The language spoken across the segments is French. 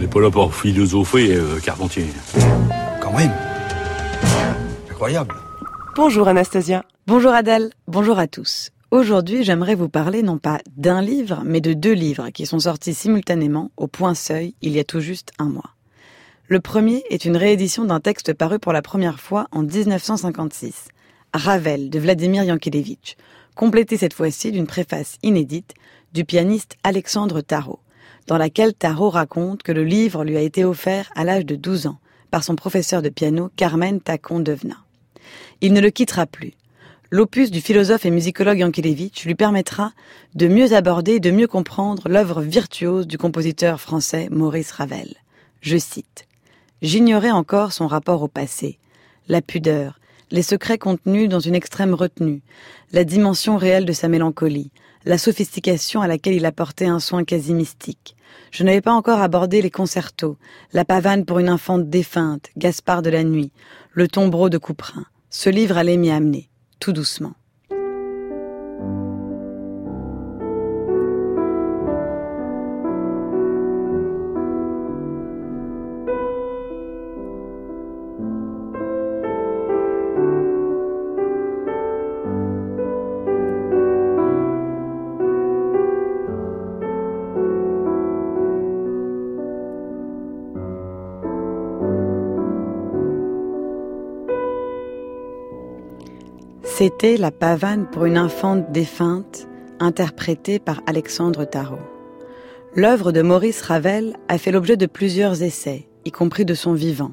On n'est pas là pour philosopher, euh, Carpentier. Quand même. Incroyable. Bonjour Anastasia. Bonjour Adèle, bonjour à tous. Aujourd'hui, j'aimerais vous parler non pas d'un livre, mais de deux livres qui sont sortis simultanément au point seuil il y a tout juste un mois. Le premier est une réédition d'un texte paru pour la première fois en 1956, Ravel de Vladimir Yankelevitch, complété cette fois-ci d'une préface inédite du pianiste Alexandre Tarot, dans laquelle Tarot raconte que le livre lui a été offert à l'âge de 12 ans par son professeur de piano Carmen Tacon Devna. Il ne le quittera plus. L'opus du philosophe et musicologue Yankelevitch lui permettra de mieux aborder et de mieux comprendre l'œuvre virtuose du compositeur français Maurice Ravel. Je cite J'ignorais encore son rapport au passé, la pudeur, les secrets contenus dans une extrême retenue, la dimension réelle de sa mélancolie, la sophistication à laquelle il apportait un soin quasi mystique. Je n'avais pas encore abordé les concertos, la pavane pour une infante défunte, Gaspard de la nuit, le tombereau de Couperin. Ce livre allait m'y amener, tout doucement. C'était La pavane pour une infante défunte, interprétée par Alexandre Tarot. L'œuvre de Maurice Ravel a fait l'objet de plusieurs essais, y compris de son vivant.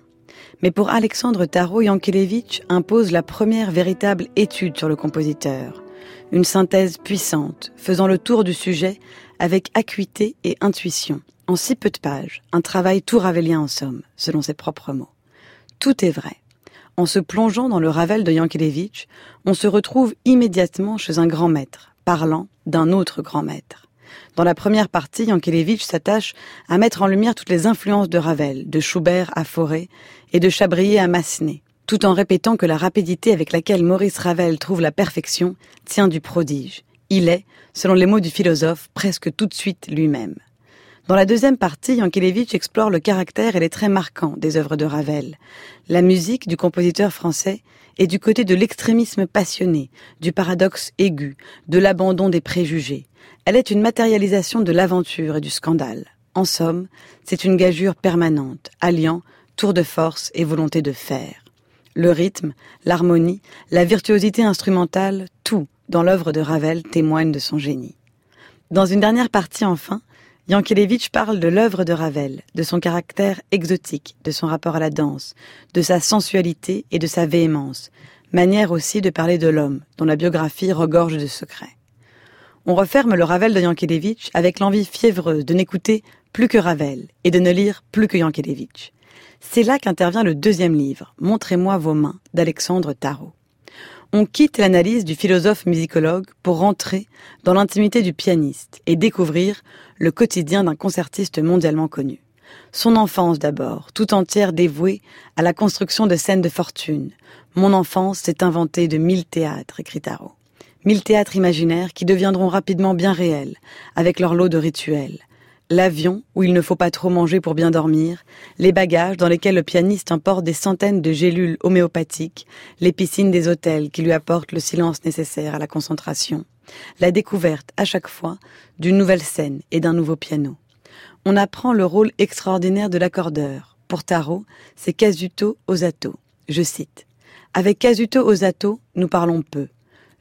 Mais pour Alexandre Tarot, Yankelevitch impose la première véritable étude sur le compositeur. Une synthèse puissante, faisant le tour du sujet avec acuité et intuition. En si peu de pages, un travail tout ravelien en somme, selon ses propres mots. Tout est vrai. En se plongeant dans le Ravel de Yankelevitch, on se retrouve immédiatement chez un grand maître, parlant d'un autre grand maître. Dans la première partie, Yankelevitch s'attache à mettre en lumière toutes les influences de Ravel, de Schubert à Fauré et de Chabrier à Massenet, tout en répétant que la rapidité avec laquelle Maurice Ravel trouve la perfection tient du prodige. Il est, selon les mots du philosophe, presque tout de suite lui-même. Dans la deuxième partie, Yankelevitch explore le caractère et les traits marquants des œuvres de Ravel, la musique du compositeur français est du côté de l'extrémisme passionné, du paradoxe aigu, de l'abandon des préjugés. Elle est une matérialisation de l'aventure et du scandale. En somme, c'est une gageure permanente, alliant tour de force et volonté de faire. Le rythme, l'harmonie, la virtuosité instrumentale, tout dans l'œuvre de Ravel témoigne de son génie. Dans une dernière partie enfin, Yankelevitch parle de l'œuvre de Ravel, de son caractère exotique, de son rapport à la danse, de sa sensualité et de sa véhémence, manière aussi de parler de l'homme, dont la biographie regorge de secrets. On referme le Ravel de Yankelevitch avec l'envie fiévreuse de n'écouter plus que Ravel et de ne lire plus que Yankelevitch. C'est là qu'intervient le deuxième livre, Montrez-moi vos mains, d'Alexandre Tarot on quitte l'analyse du philosophe musicologue pour rentrer dans l'intimité du pianiste et découvrir le quotidien d'un concertiste mondialement connu. Son enfance d'abord, tout entière dévouée à la construction de scènes de fortune. Mon enfance s'est inventée de mille théâtres, écrit Tarot. Mille théâtres imaginaires qui deviendront rapidement bien réels, avec leur lot de rituels l'avion où il ne faut pas trop manger pour bien dormir, les bagages dans lesquels le pianiste emporte des centaines de gélules homéopathiques, les piscines des hôtels qui lui apportent le silence nécessaire à la concentration, la découverte à chaque fois d'une nouvelle scène et d'un nouveau piano. On apprend le rôle extraordinaire de l'accordeur. Pour Tarot, c'est Kazuto Osato. Je cite. Avec Kazuto Osato, nous parlons peu.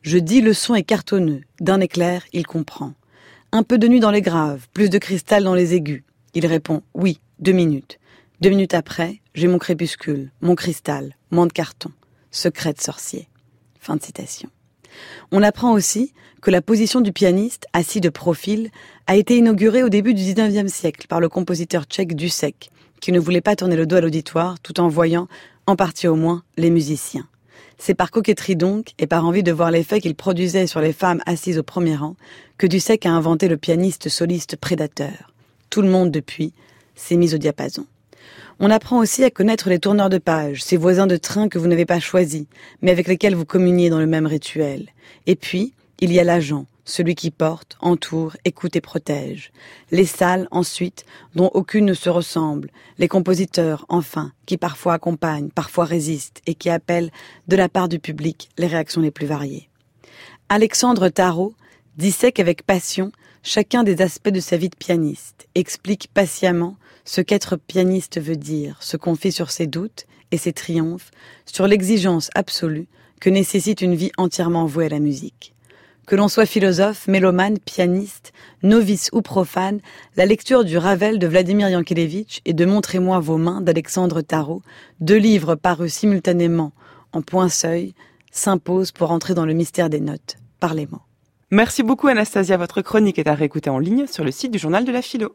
Je dis le son est cartonneux. D'un éclair, il comprend. Un peu de nuit dans les graves, plus de cristal dans les aigus. Il répond Oui, deux minutes. Deux minutes après, j'ai mon crépuscule, mon cristal, moins de carton. Secret de sorcier. On apprend aussi que la position du pianiste, assis de profil, a été inaugurée au début du XIXe siècle par le compositeur tchèque Dussek, qui ne voulait pas tourner le dos à l'auditoire tout en voyant, en partie au moins, les musiciens. C'est par coquetterie donc, et par envie de voir l'effet qu'il produisait sur les femmes assises au premier rang, que Dussek a inventé le pianiste soliste prédateur. Tout le monde, depuis, s'est mis au diapason. On apprend aussi à connaître les tourneurs de pages, ces voisins de train que vous n'avez pas choisis, mais avec lesquels vous communiez dans le même rituel. Et puis, il y a l'agent, celui qui porte, entoure, écoute et protège. Les salles, ensuite, dont aucune ne se ressemble. Les compositeurs, enfin, qui parfois accompagnent, parfois résistent, et qui appellent, de la part du public, les réactions les plus variées. Alexandre Tarot dissèque avec passion chacun des aspects de sa vie de pianiste, explique patiemment ce qu'être pianiste veut dire, se confie sur ses doutes et ses triomphes, sur l'exigence absolue que nécessite une vie entièrement vouée à la musique. Que l'on soit philosophe, mélomane, pianiste, novice ou profane, la lecture du Ravel de Vladimir Yankelevitch et de Montrez-moi vos mains d'Alexandre Tarot, deux livres parus simultanément en point seuil, s'impose pour entrer dans le mystère des notes, par les mots. Merci beaucoup Anastasia, votre chronique est à réécouter en ligne sur le site du journal de la philo.